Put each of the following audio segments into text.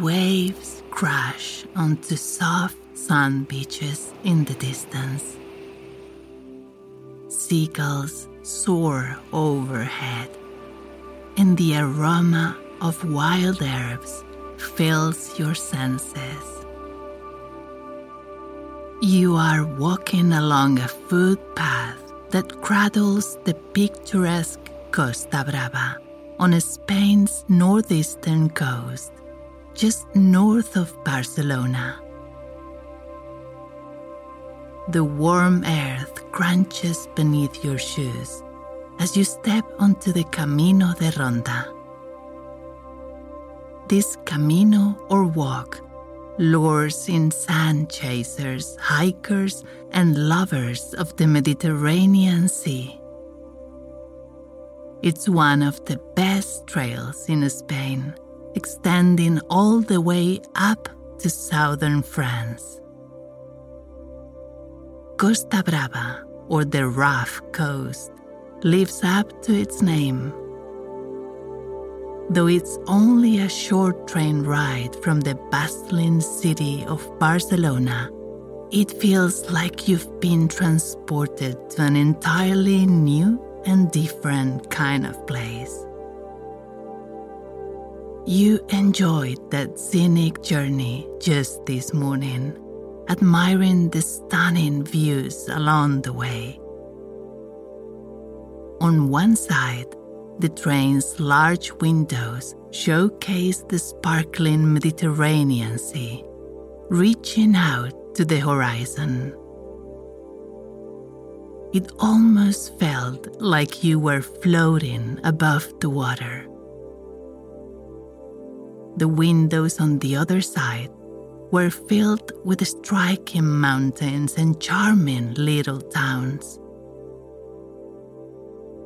Waves crash onto soft sand beaches in the distance. Seagulls soar overhead, and the aroma of wild herbs fills your senses. You are walking along a footpath that cradles the picturesque Costa Brava on Spain's northeastern coast just north of Barcelona. The warm earth crunches beneath your shoes as you step onto the Camino de Ronda. This Camino or walk lures in sand chasers, hikers, and lovers of the Mediterranean Sea. It's one of the best trails in Spain extending all the way up to southern France. Costa Brava, or the Rough Coast, lives up to its name. Though it's only a short train ride from the bustling city of Barcelona, it feels like you've been transported to an entirely new and different kind of place. You enjoyed that scenic journey just this morning, admiring the stunning views along the way. On one side, the train's large windows showcase the sparkling Mediterranean Sea, reaching out to the horizon. It almost felt like you were floating above the water the windows on the other side were filled with striking mountains and charming little towns.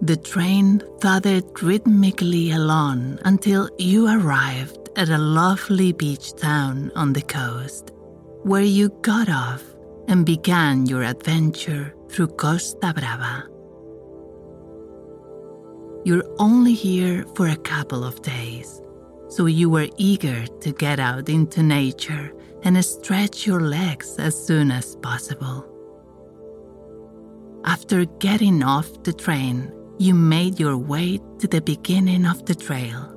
The train thudded rhythmically along until you arrived at a lovely beach town on the coast, where you got off and began your adventure through Costa Brava. You're only here for a couple of days so you were eager to get out into nature and stretch your legs as soon as possible. After getting off the train, you made your way to the beginning of the trail,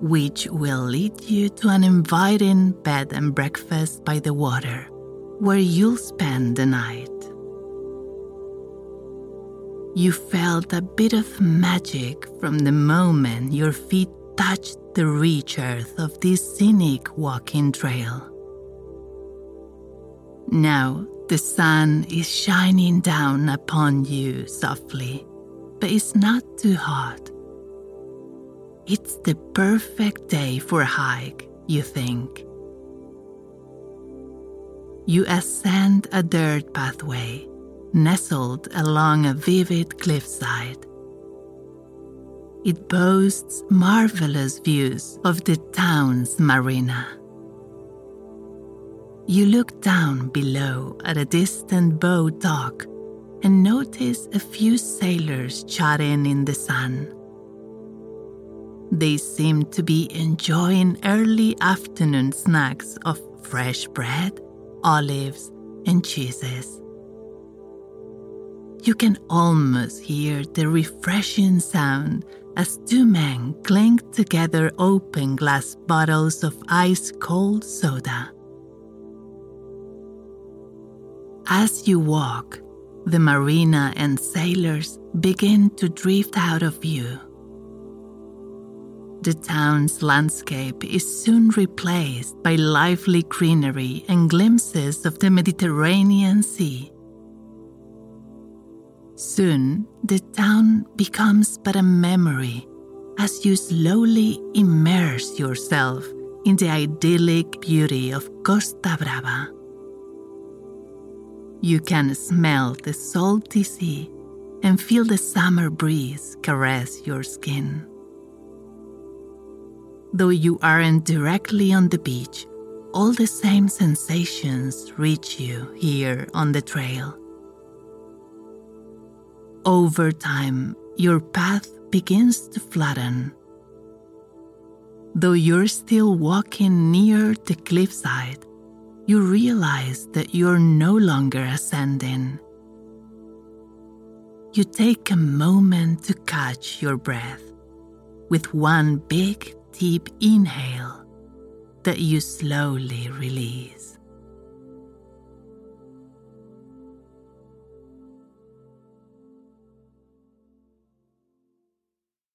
which will lead you to an inviting bed and breakfast by the water, where you'll spend the night. You felt a bit of magic from the moment your feet touched the rich earth of this scenic walking trail. Now the sun is shining down upon you softly, but it's not too hot. It's the perfect day for a hike, you think. You ascend a dirt pathway nestled along a vivid cliffside. It boasts marvelous views of the town's marina. You look down below at a distant boat dock and notice a few sailors chatting in the sun. They seem to be enjoying early afternoon snacks of fresh bread, olives, and cheeses. You can almost hear the refreshing sound as two men clink together open glass bottles of ice cold soda. As you walk, the marina and sailors begin to drift out of view. The town's landscape is soon replaced by lively greenery and glimpses of the Mediterranean Sea. Soon, the town becomes but a memory as you slowly immerse yourself in the idyllic beauty of Costa Brava. You can smell the salty sea and feel the summer breeze caress your skin. Though you aren't directly on the beach, all the same sensations reach you here on the trail. Over time, your path begins to flatten. Though you're still walking near the cliffside, you realize that you're no longer ascending. You take a moment to catch your breath with one big deep inhale that you slowly release.